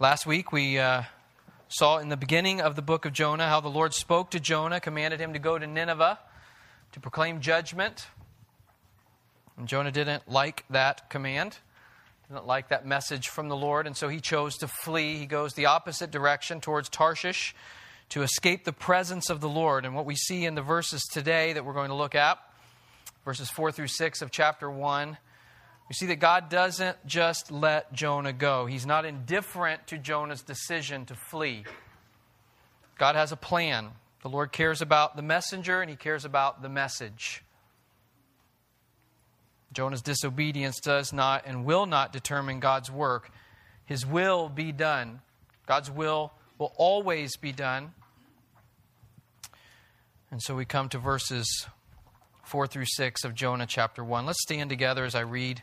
Last week we uh, saw in the beginning of the book of Jonah how the Lord spoke to Jonah, commanded him to go to Nineveh to proclaim judgment. And Jonah didn't like that command, didn't like that message from the Lord, and so he chose to flee. He goes the opposite direction towards Tarshish to escape the presence of the Lord. And what we see in the verses today that we're going to look at, verses 4 through 6 of chapter 1, we see that God doesn't just let Jonah go. He's not indifferent to Jonah's decision to flee. God has a plan. The Lord cares about the messenger and he cares about the message. Jonah's disobedience does not and will not determine God's work. His will be done. God's will will always be done. And so we come to verses 4 through 6 of Jonah chapter 1. Let's stand together as I read.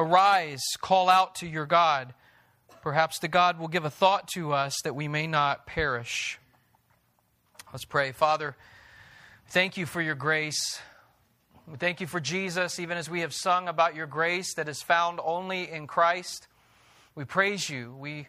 Arise, call out to your God. Perhaps the God will give a thought to us that we may not perish. Let's pray. Father, thank you for your grace. Thank you for Jesus, even as we have sung about your grace that is found only in Christ. We praise you. We,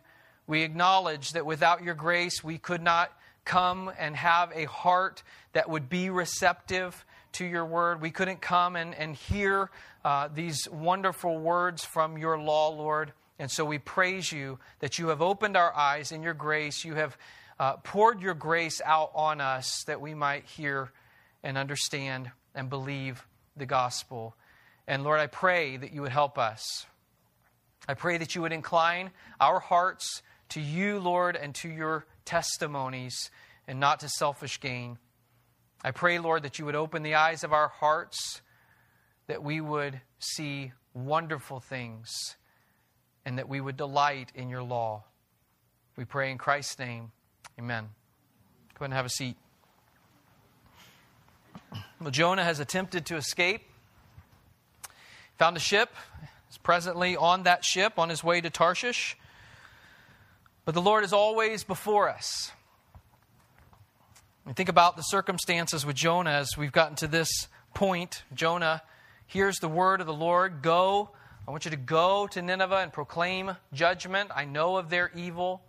we acknowledge that without your grace, we could not come and have a heart that would be receptive to your word. We couldn't come and, and hear uh, these wonderful words from your law, Lord. And so we praise you that you have opened our eyes in your grace. You have uh, poured your grace out on us that we might hear and understand and believe the gospel. And Lord, I pray that you would help us. I pray that you would incline our hearts to you, Lord, and to your testimonies and not to selfish gain. I pray, Lord, that you would open the eyes of our hearts, that we would see wonderful things, and that we would delight in your law. We pray in Christ's name. Amen. Go ahead and have a seat. Well, Jonah has attempted to escape. Found a ship. Is presently on that ship on his way to Tarshish. But the Lord is always before us. And think about the circumstances with Jonah as we've gotten to this point. Jonah hears the word of the Lord Go. I want you to go to Nineveh and proclaim judgment. I know of their evil.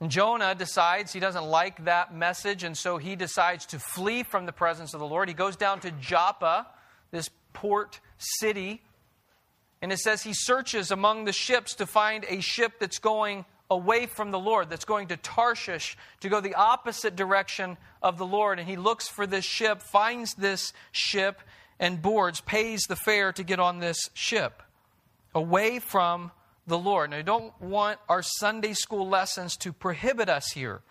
And Jonah decides he doesn't like that message, and so he decides to flee from the presence of the Lord. He goes down to Joppa, this port city, and it says he searches among the ships to find a ship that's going away from the Lord, that's going to Tarshish to go the opposite direction of the Lord. And he looks for this ship, finds this ship, and boards, pays the fare to get on this ship away from the Lord. Now, I don't want our Sunday school lessons to prohibit us here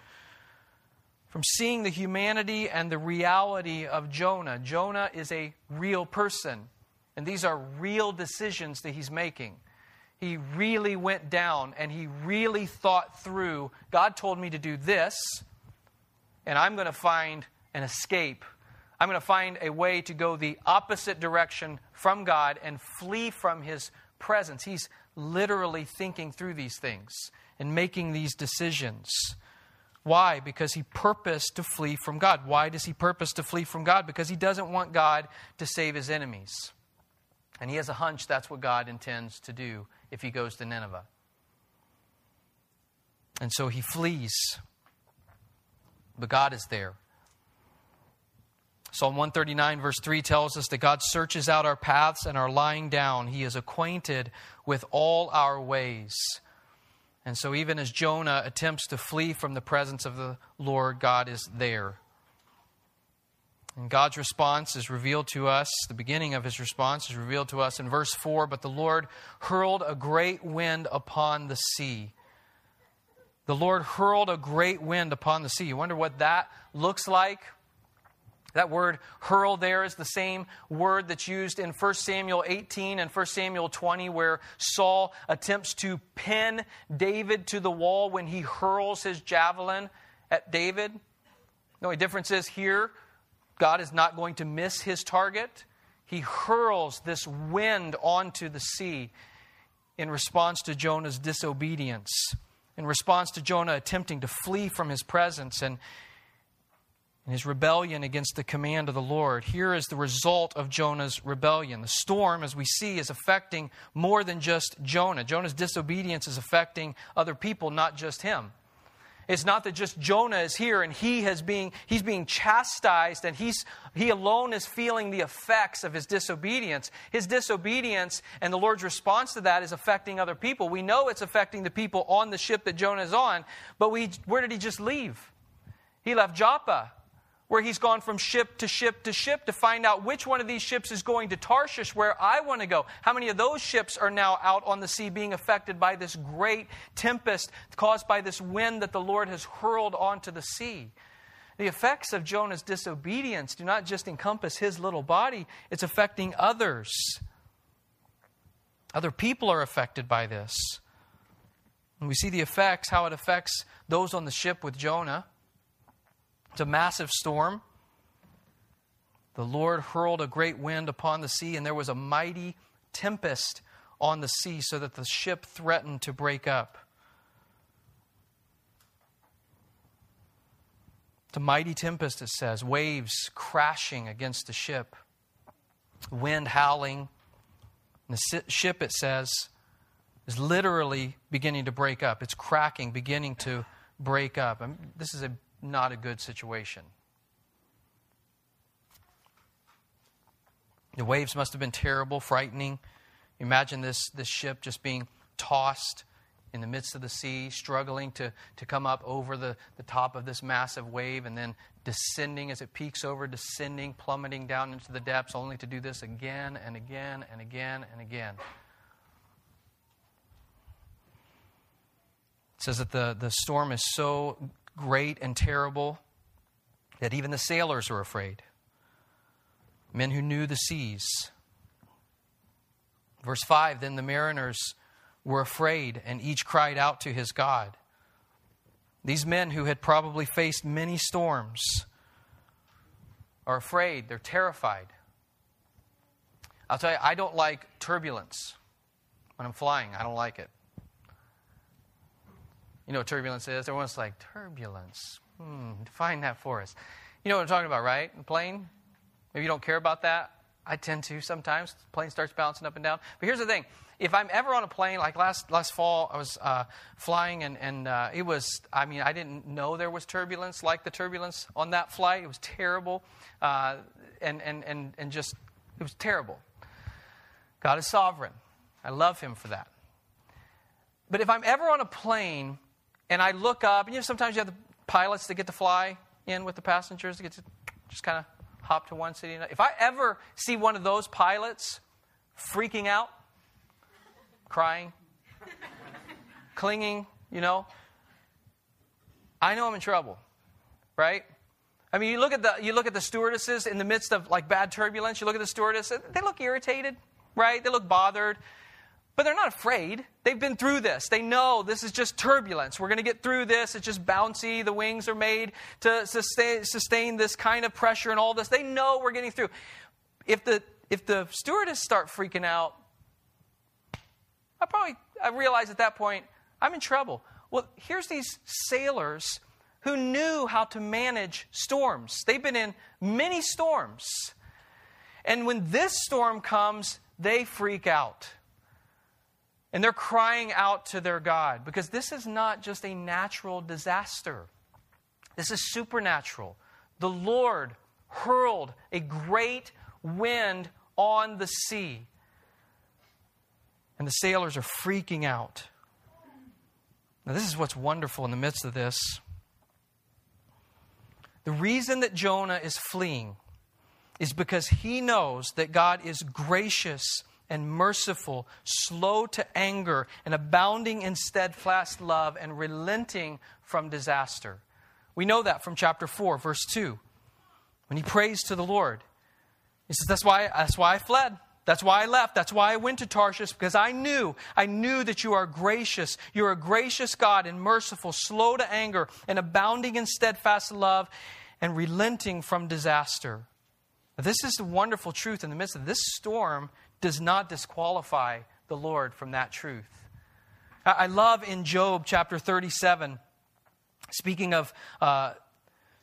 from seeing the humanity and the reality of Jonah. Jonah is a real person, and these are real decisions that he's making he really went down and he really thought through God told me to do this, and I'm going to find an escape. I'm going to find a way to go the opposite direction from God and flee from his presence. He's literally thinking through these things and making these decisions. Why? Because he purposed to flee from God. Why does he purpose to flee from God? Because he doesn't want God to save his enemies. And he has a hunch that's what God intends to do if he goes to Nineveh. And so he flees. But God is there. Psalm 139, verse 3 tells us that God searches out our paths and our lying down. He is acquainted with all our ways. And so, even as Jonah attempts to flee from the presence of the Lord, God is there. And God's response is revealed to us, the beginning of his response is revealed to us in verse 4 But the Lord hurled a great wind upon the sea. The Lord hurled a great wind upon the sea. You wonder what that looks like? That word hurl there is the same word that's used in 1 Samuel 18 and 1 Samuel 20, where Saul attempts to pin David to the wall when he hurls his javelin at David. The only difference is here, God is not going to miss his target. He hurls this wind onto the sea in response to Jonah's disobedience, in response to Jonah attempting to flee from his presence. And and his rebellion against the command of the Lord. Here is the result of Jonah's rebellion. The storm, as we see, is affecting more than just Jonah. Jonah's disobedience is affecting other people, not just him. It's not that just Jonah is here and he has being, he's being chastised and he's, he alone is feeling the effects of his disobedience. His disobedience and the Lord's response to that is affecting other people. We know it's affecting the people on the ship that Jonah is on, but we, where did he just leave? He left Joppa where he's gone from ship to ship to ship to find out which one of these ships is going to Tarshish, where I want to go. How many of those ships are now out on the sea being affected by this great tempest caused by this wind that the Lord has hurled onto the sea? The effects of Jonah's disobedience do not just encompass his little body, it's affecting others. Other people are affected by this. And we see the effects, how it affects those on the ship with Jonah. It's a massive storm. The Lord hurled a great wind upon the sea, and there was a mighty tempest on the sea, so that the ship threatened to break up. A mighty tempest, it says, waves crashing against the ship, wind howling. And the ship, it says, is literally beginning to break up. It's cracking, beginning to break up. I mean, this is a not a good situation. The waves must have been terrible, frightening. Imagine this, this ship just being tossed in the midst of the sea, struggling to, to come up over the, the top of this massive wave, and then descending as it peaks over, descending, plummeting down into the depths, only to do this again and again and again and again. It says that the, the storm is so great and terrible that even the sailors were afraid. Men who knew the seas. Verse 5 Then the mariners were afraid, and each cried out to his God. These men who had probably faced many storms are afraid, they're terrified. I'll tell you, I don't like turbulence when I'm flying. I don't like it. You know what turbulence is? Everyone's like, turbulence. Hmm, define that for us. You know what I'm talking about, right? A plane? Maybe you don't care about that. I tend to sometimes. The plane starts bouncing up and down. But here's the thing if I'm ever on a plane, like last, last fall, I was uh, flying and, and uh, it was, I mean, I didn't know there was turbulence like the turbulence on that flight. It was terrible. Uh, and, and, and, and just, it was terrible. God is sovereign. I love Him for that. But if I'm ever on a plane and I look up, and you know, sometimes you have the pilots that get to fly in with the passengers, to get to just kind of hop to one city. If I ever see one of those pilots freaking out, crying, clinging, you know, I know I'm in trouble, right? I mean, you look at the you look at the stewardesses in the midst of like bad turbulence. You look at the stewardess; they look irritated, right? They look bothered. But they're not afraid. They've been through this. They know this is just turbulence. We're going to get through this. It's just bouncy. The wings are made to sustain, sustain this kind of pressure and all this. They know we're getting through. If the, if the stewardess start freaking out, I probably I realize at that point I'm in trouble. Well, here's these sailors who knew how to manage storms. They've been in many storms. And when this storm comes, they freak out. And they're crying out to their God because this is not just a natural disaster, this is supernatural. The Lord hurled a great wind on the sea, and the sailors are freaking out. Now, this is what's wonderful in the midst of this. The reason that Jonah is fleeing is because he knows that God is gracious and merciful, slow to anger, and abounding in steadfast love, and relenting from disaster. We know that from chapter 4, verse 2. when he prays to the Lord. He says, That's why, that's why I fled. That's why I left. That's why I went to Tarshish, because I knew, I knew that you are gracious. You're a gracious God and merciful, slow to anger, and abounding in steadfast love, and relenting from disaster. This is the wonderful truth in the midst of this storm does not disqualify the Lord from that truth. I love in Job chapter 37, speaking of uh,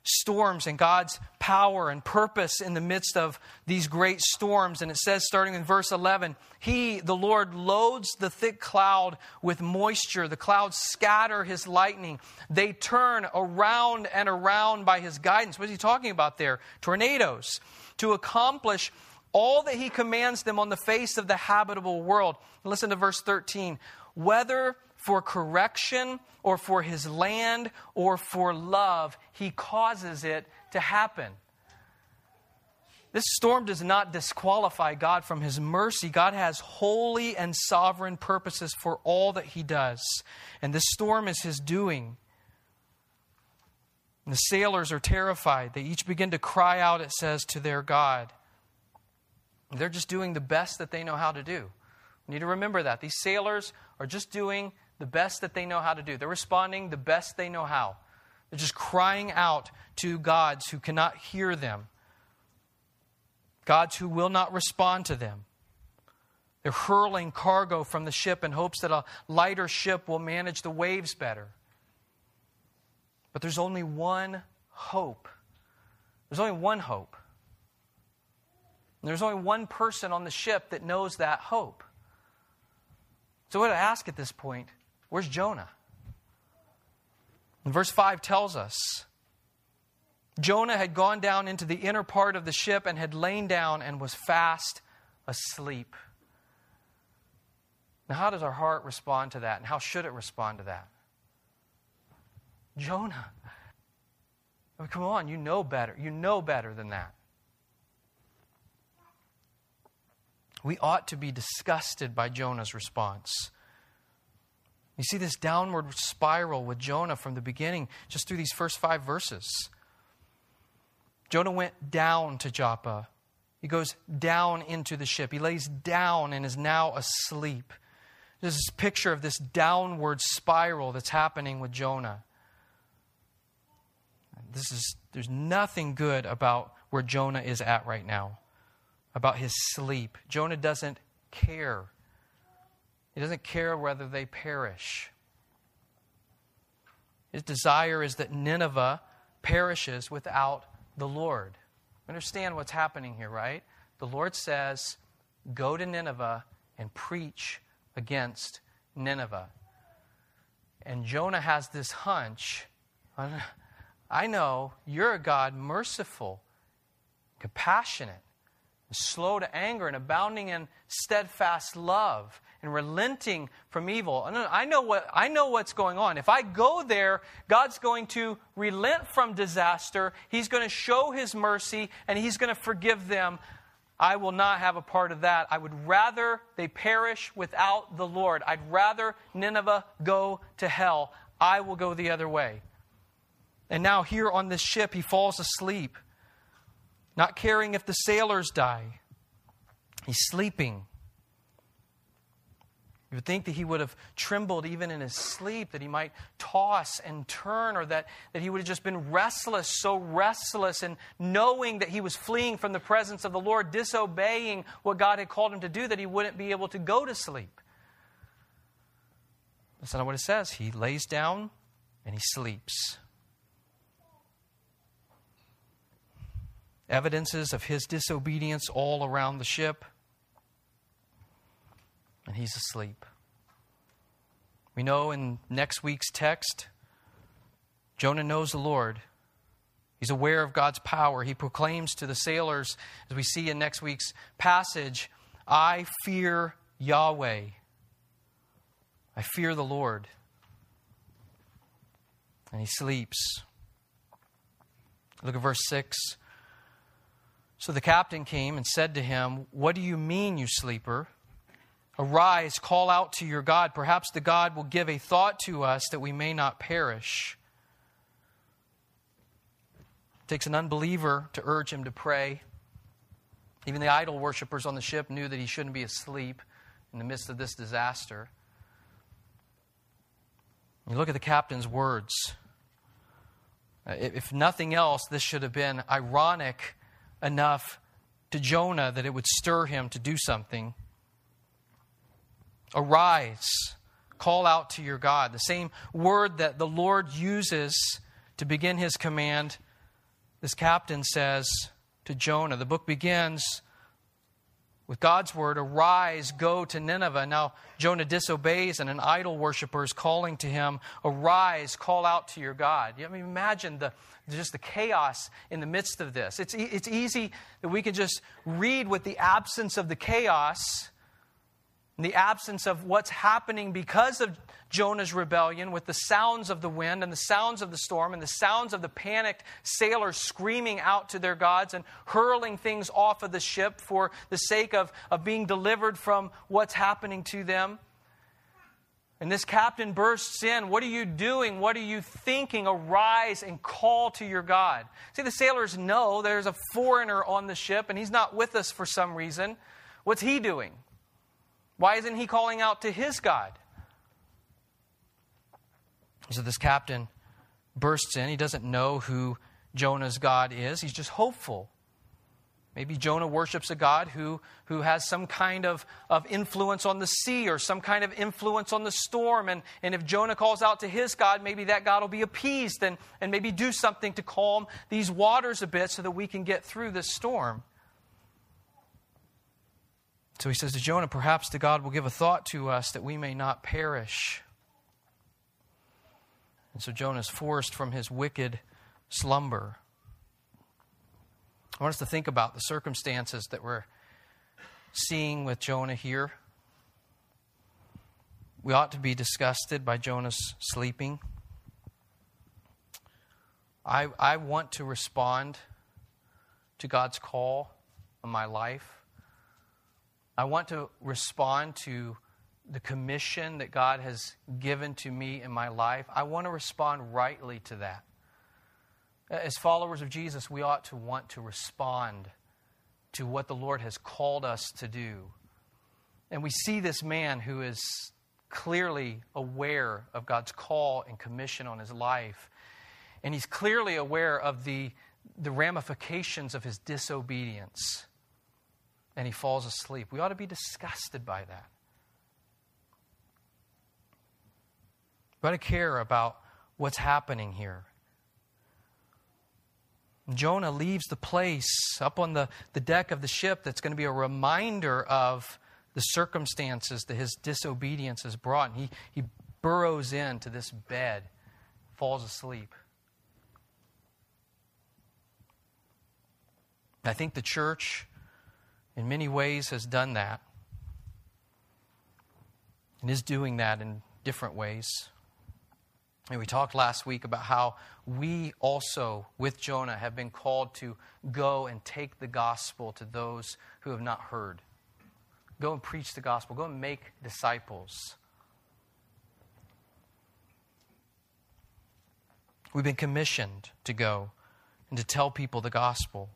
storms and God's power and purpose in the midst of these great storms. And it says, starting in verse 11, He, the Lord, loads the thick cloud with moisture. The clouds scatter His lightning. They turn around and around by His guidance. What is He talking about there? Tornadoes. To accomplish all that He commands them on the face of the habitable world. Listen to verse 13. Whether for correction or for his land or for love, he causes it to happen. This storm does not disqualify God from his mercy. God has holy and sovereign purposes for all that he does. And this storm is his doing. And the sailors are terrified. They each begin to cry out, it says, to their God. They're just doing the best that they know how to do. We need to remember that. These sailors are just doing the best that they know how to do. They're responding the best they know how. They're just crying out to gods who cannot hear them, gods who will not respond to them. They're hurling cargo from the ship in hopes that a lighter ship will manage the waves better. But there's only one hope. There's only one hope. And there's only one person on the ship that knows that hope. So, what I ask at this point Where's Jonah? And verse 5 tells us Jonah had gone down into the inner part of the ship and had lain down and was fast asleep. Now, how does our heart respond to that? And how should it respond to that? Jonah. I mean, come on, you know better. You know better than that. We ought to be disgusted by Jonah's response. You see this downward spiral with Jonah from the beginning, just through these first five verses. Jonah went down to Joppa. He goes down into the ship. He lays down and is now asleep. There's this picture of this downward spiral that's happening with Jonah. This is, there's nothing good about where Jonah is at right now, about his sleep. Jonah doesn't care he doesn't care whether they perish. His desire is that Nineveh perishes without the Lord. Understand what's happening here, right? The Lord says, Go to Nineveh and preach against Nineveh. And Jonah has this hunch I know you're a God merciful, compassionate, slow to anger, and abounding in steadfast love and relenting from evil. I know, what, I know what's going on. If I go there, God's going to relent from disaster. He's going to show His mercy and He's going to forgive them. I will not have a part of that. I would rather they perish without the Lord. I'd rather Nineveh go to hell. I will go the other way. And now, here on this ship, he falls asleep, not caring if the sailors die. He's sleeping. You would think that he would have trembled even in his sleep, that he might toss and turn, or that, that he would have just been restless, so restless, and knowing that he was fleeing from the presence of the Lord, disobeying what God had called him to do, that he wouldn't be able to go to sleep. That's not what it says. He lays down and he sleeps. Evidences of his disobedience all around the ship and he's asleep. We know in next week's text, Jonah knows the Lord. He's aware of God's power. He proclaims to the sailors, as we see in next week's passage, I fear Yahweh. I fear the Lord. And he sleeps. Look at verse 6. So the captain came and said to him, What do you mean, you sleeper? Arise, call out to your God. Perhaps the God will give a thought to us that we may not perish. It takes an unbeliever to urge him to pray. Even the idol worshippers on the ship knew that he shouldn't be asleep in the midst of this disaster. You look at the captain's words. If nothing else, this should have been ironic enough to Jonah that it would stir him to do something. Arise, call out to your God. The same word that the Lord uses to begin his command, this captain says to Jonah. The book begins with God's word, arise, go to Nineveh. Now, Jonah disobeys, and an idol worshiper is calling to him, arise, call out to your God. You I mean, imagine the, just the chaos in the midst of this. It's, it's easy that we can just read with the absence of the chaos the absence of what's happening because of Jonah's rebellion, with the sounds of the wind and the sounds of the storm and the sounds of the panicked sailors screaming out to their gods and hurling things off of the ship for the sake of, of being delivered from what's happening to them. And this captain bursts in. What are you doing? What are you thinking? Arise and call to your God. See, the sailors know there's a foreigner on the ship and he's not with us for some reason. What's he doing? Why isn't he calling out to his God? So this captain bursts in. He doesn't know who Jonah's God is, he's just hopeful. Maybe Jonah worships a God who, who has some kind of, of influence on the sea or some kind of influence on the storm. And, and if Jonah calls out to his God, maybe that God will be appeased and, and maybe do something to calm these waters a bit so that we can get through this storm. So he says to Jonah, Perhaps the God will give a thought to us that we may not perish. And so Jonah is forced from his wicked slumber. I want us to think about the circumstances that we're seeing with Jonah here. We ought to be disgusted by Jonah's sleeping. I, I want to respond to God's call on my life. I want to respond to the commission that God has given to me in my life. I want to respond rightly to that. As followers of Jesus, we ought to want to respond to what the Lord has called us to do. And we see this man who is clearly aware of God's call and commission on his life. And he's clearly aware of the, the ramifications of his disobedience and he falls asleep. We ought to be disgusted by that. We ought to care about what's happening here. Jonah leaves the place up on the, the deck of the ship that's going to be a reminder of the circumstances that his disobedience has brought. And he, he burrows into this bed, falls asleep. I think the church in many ways has done that and is doing that in different ways. And we talked last week about how we also, with Jonah, have been called to go and take the gospel to those who have not heard. Go and preach the gospel. Go and make disciples. We've been commissioned to go and to tell people the gospel,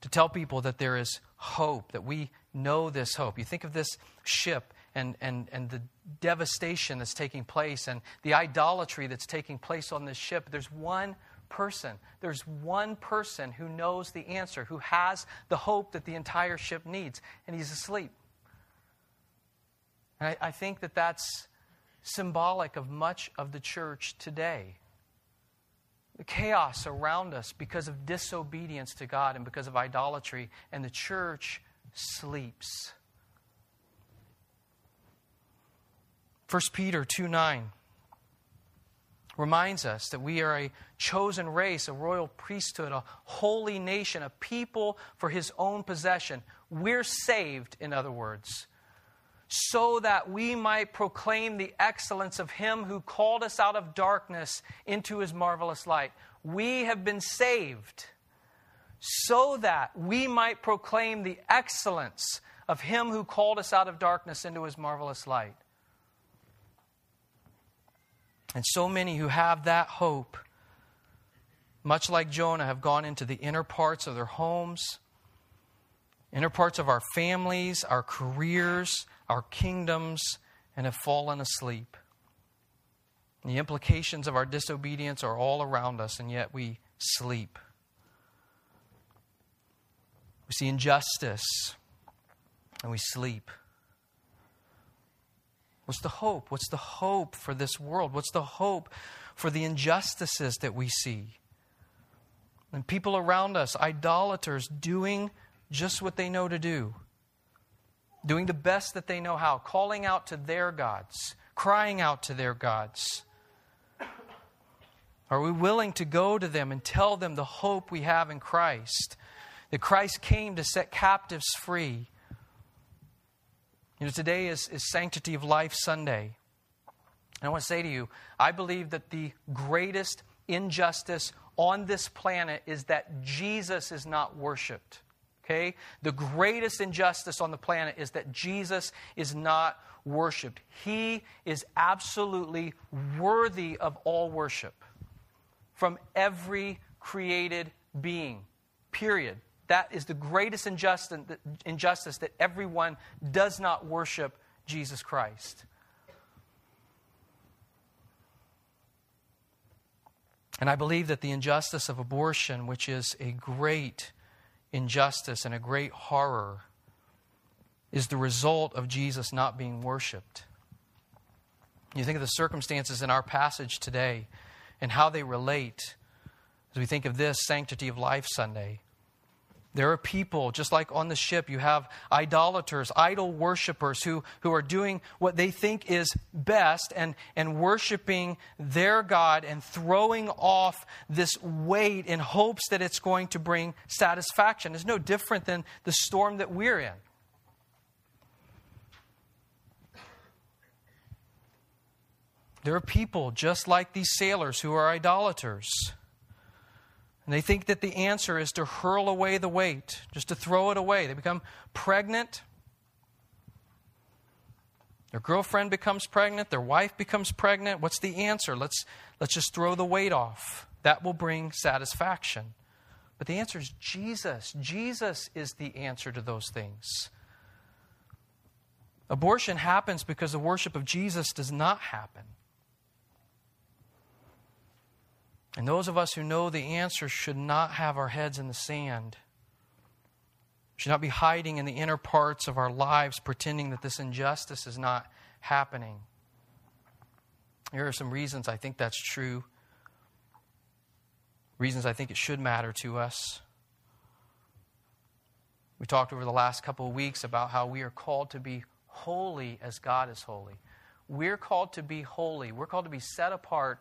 to tell people that there is hope, that we know this hope. You think of this ship and, and, and the devastation that's taking place and the idolatry that's taking place on this ship. There's one person. There's one person who knows the answer, who has the hope that the entire ship needs, and he's asleep. And I, I think that that's symbolic of much of the church today the chaos around us because of disobedience to God and because of idolatry, and the church sleeps. 1 Peter 2 9 reminds us that we are a chosen race, a royal priesthood, a holy nation, a people for his own possession. We're saved, in other words so that we might proclaim the excellence of Him who called us out of darkness into His marvelous light. We have been saved so that we might proclaim the excellence of Him who called us out of darkness into His marvelous light. And so many who have that hope much like Jonah, have gone into the inner parts of their homes, inner parts of our families, our careers, our kingdoms, and have fallen asleep. The implications of our disobedience are all around us, and yet we sleep. We see injustice, and we sleep. What's the hope? What's the hope for this world? What's the hope for the injustices that we see? And people around us, idolaters, doing just what they know to do, doing the best that they know how, calling out to their gods, crying out to their gods. Are we willing to go to them and tell them the hope we have in Christ? That Christ came to set captives free. You know, today is, is Sanctity of Life Sunday. And I want to say to you, I believe that the greatest injustice on this planet is that Jesus is not worshiped. Okay? The greatest injustice on the planet is that Jesus is not worshiped. He is absolutely worthy of all worship from every created being. Period. That is the greatest injustice, injustice that everyone does not worship Jesus Christ. And I believe that the injustice of abortion, which is a great injustice and a great horror, is the result of Jesus not being worshiped. You think of the circumstances in our passage today and how they relate as we think of this Sanctity of Life Sunday. There are people, just like on the ship, you have idolaters, idol worshippers who, who are doing what they think is best and, and worshiping their God and throwing off this weight in hopes that it's going to bring satisfaction. It's no different than the storm that we're in. There are people just like these sailors who are idolaters. And they think that the answer is to hurl away the weight, just to throw it away. They become pregnant. Their girlfriend becomes pregnant, their wife becomes pregnant. What's the answer? Let's, let's just throw the weight off. That will bring satisfaction. But the answer is Jesus. Jesus is the answer to those things. Abortion happens because the worship of Jesus does not happen. And those of us who know the answer should not have our heads in the sand. should not be hiding in the inner parts of our lives pretending that this injustice is not happening. Here are some reasons I think that's true. Reasons I think it should matter to us. We talked over the last couple of weeks about how we are called to be holy as God is holy. We're called to be holy. We're called to be set apart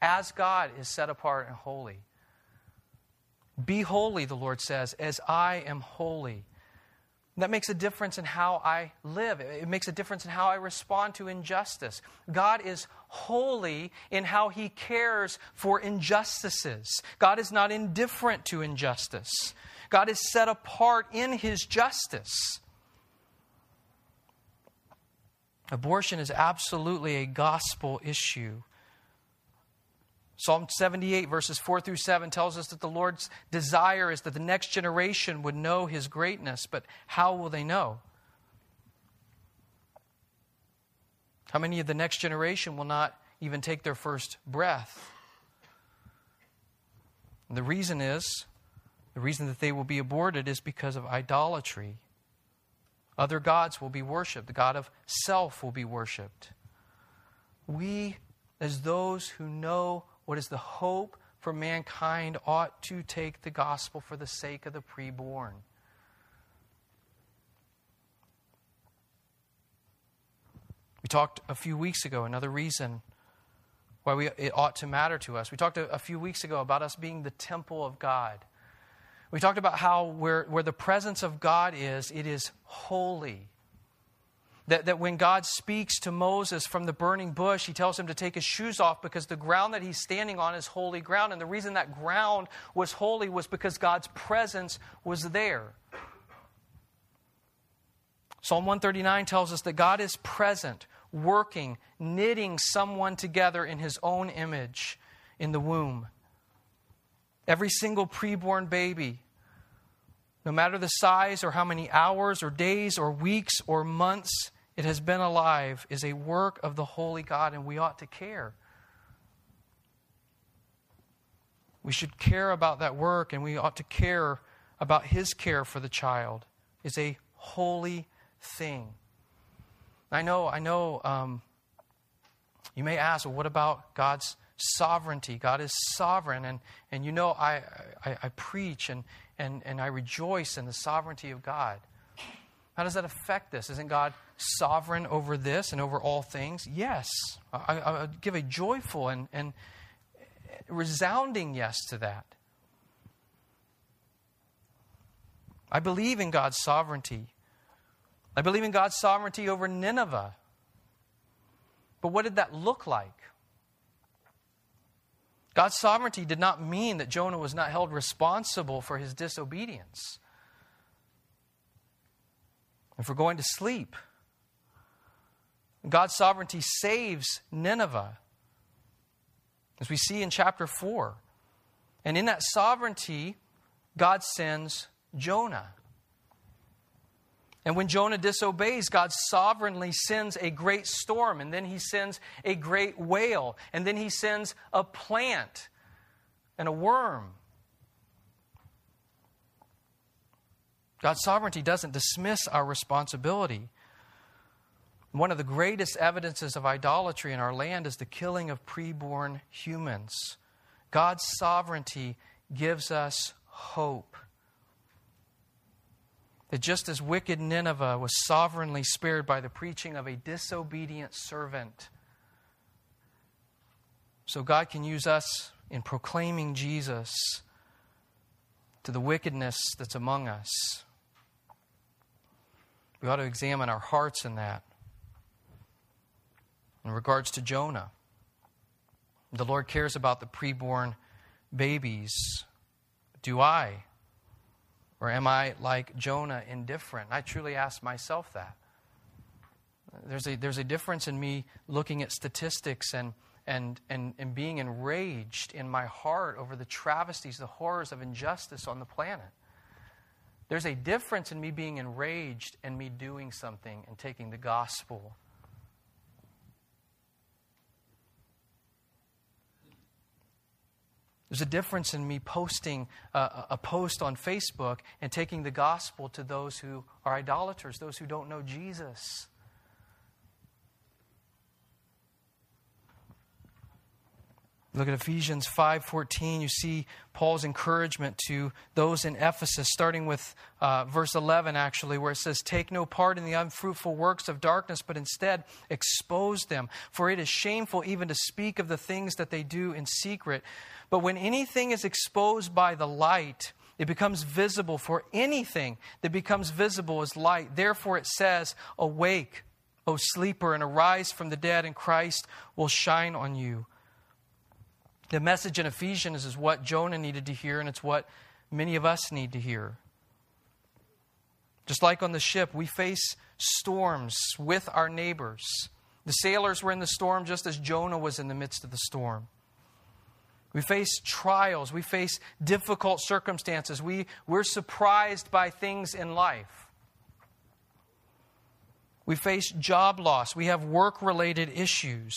as God is set apart and holy. Be holy, the Lord says, as I am holy. That makes a difference in how I live. It makes a difference in how I respond to injustice. God is holy in how he cares for injustices. God is not indifferent to injustice. God is set apart in his justice. Abortion is absolutely a gospel issue. Psalm 78, verses 4 through 7, tells us that the Lord's desire is that the next generation would know his greatness, but how will they know? How many of the next generation will not even take their first breath? And the reason is the reason that they will be aborted is because of idolatry. Other gods will be worshiped, the God of self will be worshiped. We, as those who know what is the hope for mankind ought to take the gospel for the sake of the preborn. We talked a few weeks ago, another reason why we, it ought to matter to us. We talked a, a few weeks ago about us being the temple of God. We talked about how where, where the presence of God is, it is holy. That, that when God speaks to Moses from the burning bush, he tells him to take his shoes off because the ground that he's standing on is holy ground. And the reason that ground was holy was because God's presence was there. Psalm 139 tells us that God is present, working, knitting someone together in his own image in the womb. Every single preborn baby, no matter the size or how many hours or days or weeks or months it has been alive, is a work of the Holy God, and we ought to care. We should care about that work, and we ought to care about His care for the child. Is a holy thing. I know, I know. Um, you may ask, well, what about God's sovereignty? God is sovereign, and, and you know, I, I, I preach and, and, and I rejoice in the sovereignty of God. How does that affect this? Isn't God sovereign over this and over all things? Yes. I, I give a joyful and, and resounding yes to that. I believe in God's sovereignty. I believe in God's sovereignty over Nineveh. But what did that look like? God's sovereignty did not mean that Jonah was not held responsible for his disobedience. If we're going to sleep, God's sovereignty saves Nineveh, as we see in chapter 4. And in that sovereignty, God sends Jonah. And when Jonah disobeys, God sovereignly sends a great storm, and then he sends a great whale, and then he sends a plant and a worm. God's sovereignty doesn't dismiss our responsibility. One of the greatest evidences of idolatry in our land is the killing of preborn humans. God's sovereignty gives us hope that just as wicked Nineveh was sovereignly spared by the preaching of a disobedient servant, so God can use us in proclaiming Jesus to the wickedness that's among us. We ought to examine our hearts in that. In regards to Jonah, the Lord cares about the preborn babies. Do I? Or am I like Jonah, indifferent? I truly ask myself that. There's a, there's a difference in me looking at statistics and, and, and, and being enraged in my heart over the travesties, the horrors of injustice on the planet. There's a difference in me being enraged and me doing something and taking the gospel There's a difference in me posting a, a, post on Facebook and taking the gospel to those who are idolaters, those who don't know Jesus. Look at Ephesians 5:14. You see Paul's encouragement to those in Ephesus, starting with uh, verse 11, actually, where it says, "Take no part in the unfruitful works of darkness, but instead expose them. For it is shameful even to speak of the things that they do in secret. But when anything is exposed by the light, it becomes visible. For anything that becomes visible is light. Therefore, it says, "Awake, O sleeper, and arise from the dead, and Christ will shine on you." The message in Ephesians is what Jonah needed to hear, and it's what many of us need to hear. Just like on the ship, we face storms with our neighbors. The sailors were in the storm just as Jonah was in the midst of the storm. We face trials. We face difficult circumstances. We, we're surprised by things in life. We face job loss. We have work related issues.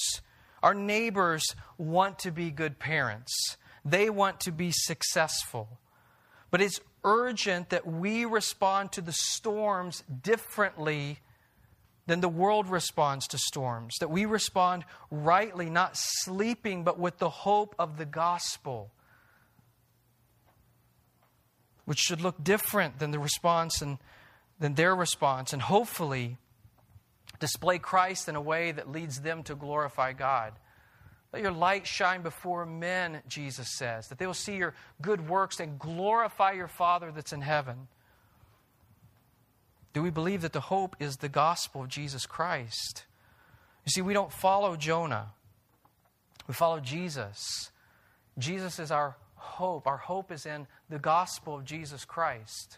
Our neighbors want to be good parents, they want to be successful. But it's urgent that we respond to the storms differently than the world responds to storms. That we respond rightly, not sleeping, but with the hope of the gospel, which should look different than the response and than their response. And hopefully, Display Christ in a way that leads them to glorify God. Let your light shine before men, Jesus says, that they will see your good works and glorify your Father that's in heaven. Do we believe that the hope is the gospel of Jesus Christ? You see, we don't follow Jonah, we follow Jesus. Jesus is our hope. Our hope is in the gospel of Jesus Christ.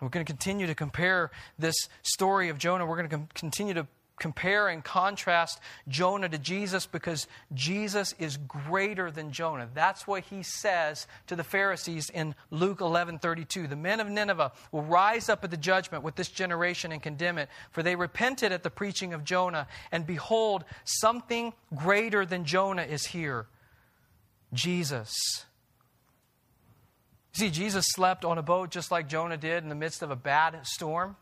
We're going to continue to compare this story of Jonah. We're going to continue to compare and contrast Jonah to Jesus because Jesus is greater than Jonah. That's what he says to the Pharisees in Luke 11:32. The men of Nineveh will rise up at the judgment with this generation and condemn it, for they repented at the preaching of Jonah, and behold, something greater than Jonah is here. Jesus. See, Jesus slept on a boat just like Jonah did in the midst of a bad storm.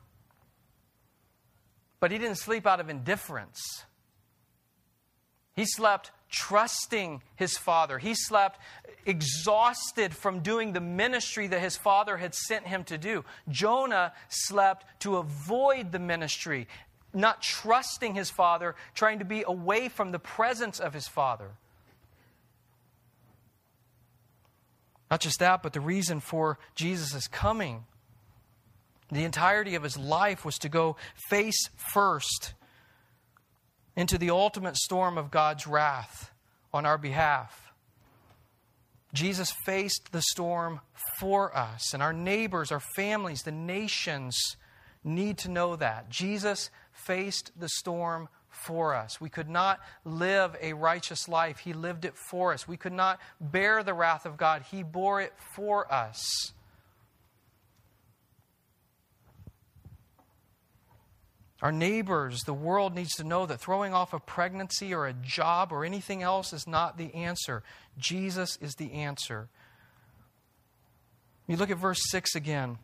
But he didn't sleep out of indifference. He slept trusting his father. He slept exhausted from doing the ministry that his father had sent him to do. Jonah slept to avoid the ministry, not trusting his father, trying to be away from the presence of his father. Not just that, but the reason for Jesus' coming the entirety of his life was to go face first into the ultimate storm of God's wrath on our behalf. Jesus faced the storm for us, and our neighbors, our families, the nations need to know that. Jesus faced the storm for us. We could not live a righteous life. He lived it for us. We could not bear the wrath of God. He bore it for us. Our neighbors, the world needs to know that throwing off a pregnancy or a job or anything else is not the answer. Jesus is the answer. You look at verse 6 again.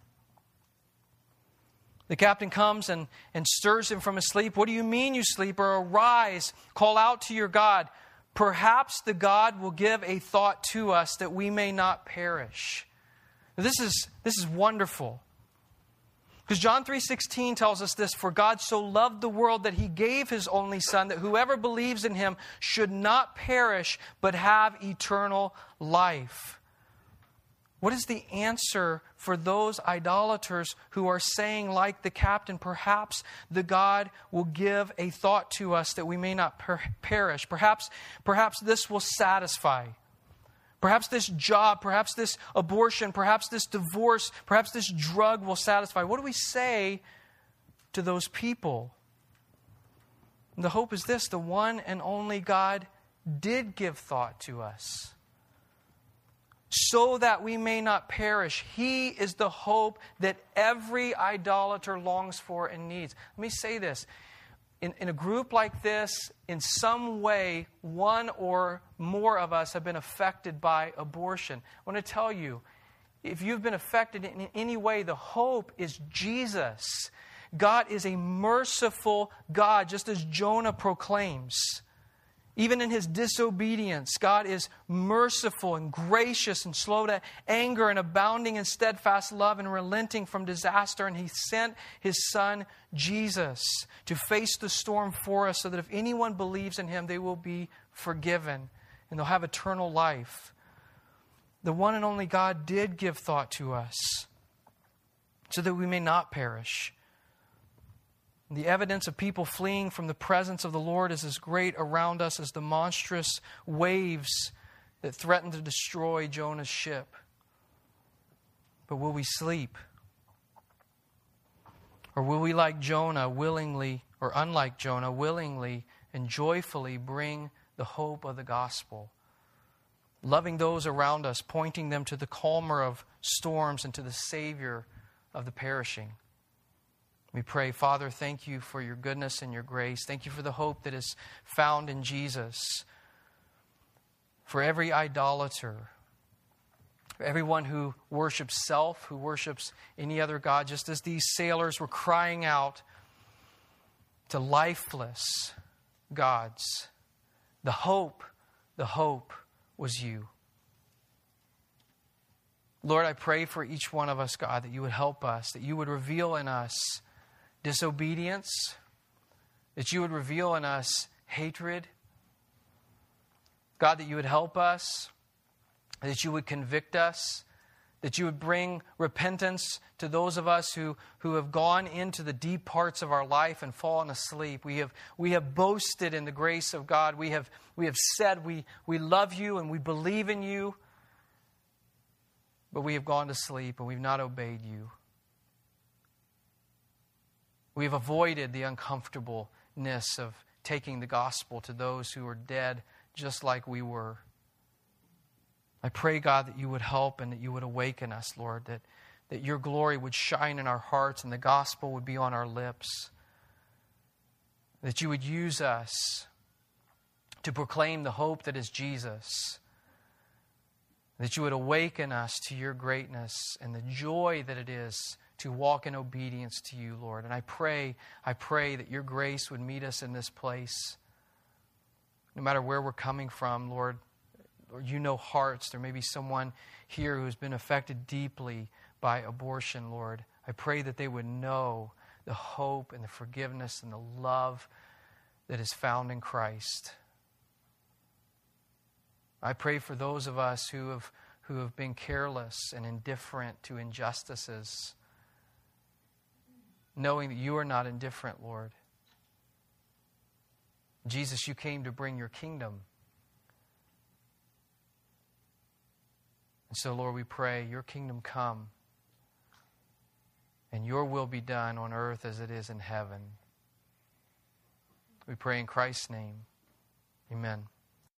The captain comes and, and stirs him from his sleep. What do you mean, you sleeper? Arise, call out to your God. Perhaps the God will give a thought to us that we may not perish. This is, this is wonderful. Because John 3:16 tells us this, for God so loved the world that he gave his only son that whoever believes in him should not perish but have eternal life. What is the answer for those idolaters who are saying like the captain perhaps the God will give a thought to us that we may not per- perish. Perhaps perhaps this will satisfy. Perhaps this job, perhaps this abortion, perhaps this divorce, perhaps this drug will satisfy. What do we say to those people? And the hope is this the one and only God did give thought to us so that we may not perish. He is the hope that every idolater longs for and needs. Let me say this in, in a group like this, in some way, one or more of us have been affected by abortion. I want to tell you, if you've been affected in any way, the hope is Jesus. God is a merciful God, just as Jonah proclaims. Even in his disobedience, God is merciful and gracious and slow to anger and abounding in steadfast love and relenting from disaster. And he sent his son, Jesus, to face the storm for us so that if anyone believes in him, they will be forgiven and they'll have eternal life. The one and only God did give thought to us so that we may not perish the evidence of people fleeing from the presence of the Lord is as great around us as the monstrous waves that threaten to destroy Jonah's ship. But will we sleep? Or will we, like Jonah, willingly, or unlike Jonah, willingly and joyfully bring the hope of the gospel? Loving those around us, pointing them to the calmer of storms and to the Savior of the perishing. We pray, Father, thank you for your goodness and your grace. Thank you for the hope that is found in Jesus. For every idolater, for everyone who worships self, who worships any other God, just as these sailors were crying out to lifeless gods, the hope, the hope was you. Lord, I pray for each one of us, God, that you would help us, that you would reveal in us disobedience, that you would reveal in us hatred. God, that you would help us, that you would convict us, that you would bring repentance to those of us who, who have gone into the deep parts of our life and fallen asleep. We have, we have boasted in the grace of God. We have, we have said we, we love you and we believe in you, but we have gone to sleep and we've not obeyed you. We've avoided the uncomfortableness of taking the gospel to those who are dead just like we were. I pray, God, that you would help and that you would awaken us, Lord, that, that your glory would shine in our hearts and the gospel would be on our lips. That you would use us to proclaim the hope that is Jesus. That you would awaken us to your greatness and the joy that it is to walk in obedience to you, Lord. And I pray, I pray that your grace would meet us in this place. No matter where we're coming from, Lord, you know hearts. There may be someone here who has been affected deeply by abortion, Lord. I pray that they would know the hope and the forgiveness and the love that is found in Christ. I pray for those of us who have, who have been careless and indifferent to injustices, knowing that you are not indifferent, Lord. Jesus, you came to bring your kingdom. And so, Lord, we pray, your kingdom come and your will be done on earth as it is in heaven. We pray in Christ's name. Amen.